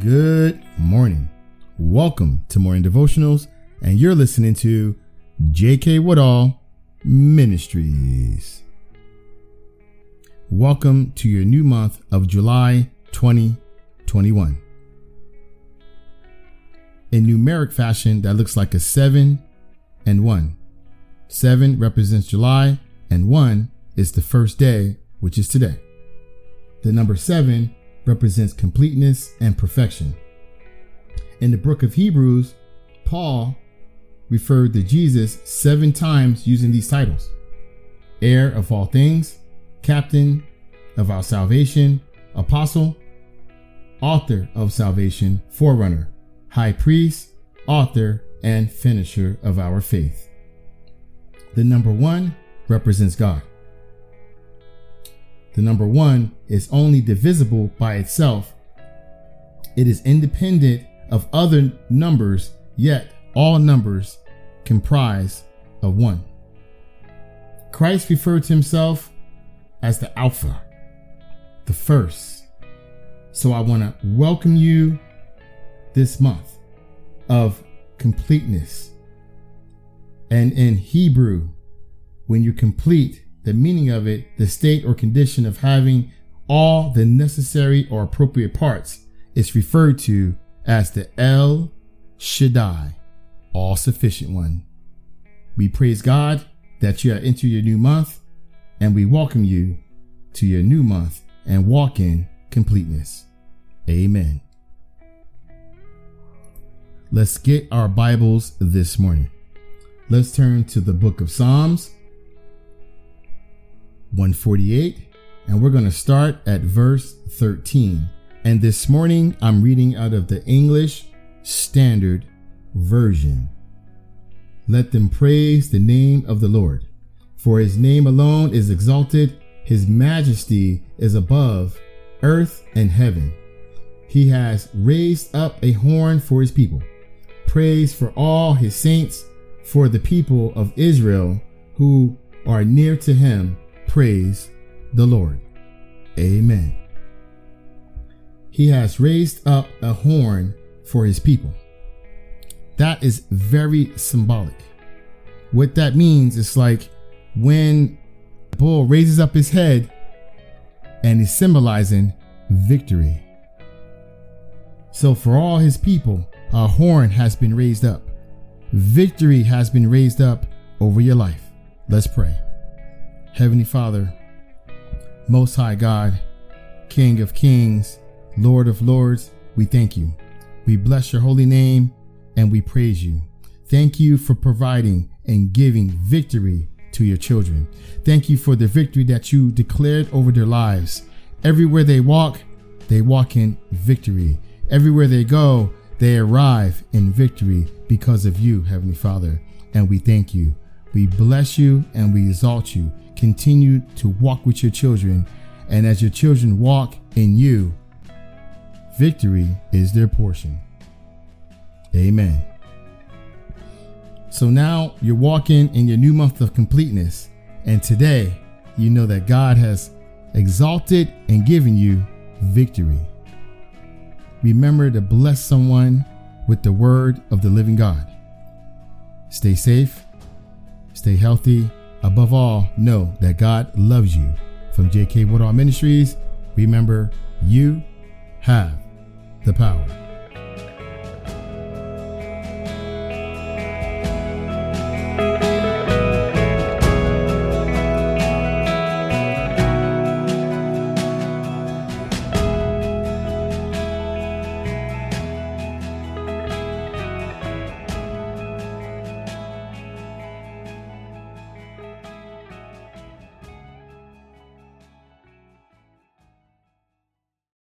Good morning. Welcome to Morning Devotionals, and you're listening to J.K. Woodall Ministries. Welcome to your new month of July 2021. In numeric fashion, that looks like a 7 and 1. 7 represents July, and 1 is the first day, which is today. The number 7 represents completeness and perfection. In the book of Hebrews, Paul referred to Jesus seven times using these titles heir of all things, captain of our salvation, apostle, author of salvation, forerunner, high priest, author, and finisher of our faith. The number one represents God. The number one is only divisible by itself. It is independent of other numbers, yet all numbers comprise of one. Christ referred to himself as the Alpha, the first. So I want to welcome you this month of completeness. And in Hebrew, when you complete, the meaning of it, the state or condition of having all the necessary or appropriate parts is referred to as the El Shaddai, all sufficient one. We praise God that you are into your new month and we welcome you to your new month and walk in completeness. Amen. Let's get our Bibles this morning. Let's turn to the book of Psalms 148, and we're going to start at verse 13. And this morning, I'm reading out of the English Standard Version. Let them praise the name of the Lord, for his name alone is exalted, his majesty is above earth and heaven. He has raised up a horn for his people. Praise for all his saints, for the people of Israel who are near to him praise the Lord. Amen. He has raised up a horn for his people. That is very symbolic. What that means is like when the bull raises up his head and is symbolizing victory. So, for all his people, a horn has been raised up. Victory has been raised up over your life. Let's pray. Heavenly Father, Most High God, King of Kings, Lord of Lords, we thank you. We bless your holy name and we praise you. Thank you for providing and giving victory to your children. Thank you for the victory that you declared over their lives. Everywhere they walk, they walk in victory. Everywhere they go, they arrive in victory because of you, Heavenly Father. And we thank you. We bless you and we exalt you continue to walk with your children. And as your children walk in you, victory is their portion. Amen. So now you're walking in your new month of completeness. And today, you know that God has exalted and given you victory. Remember to bless someone with the word of the living God. Stay safe, stay healthy, Above all, know that God loves you. From J.K. Woodall Ministries, remember you have the power.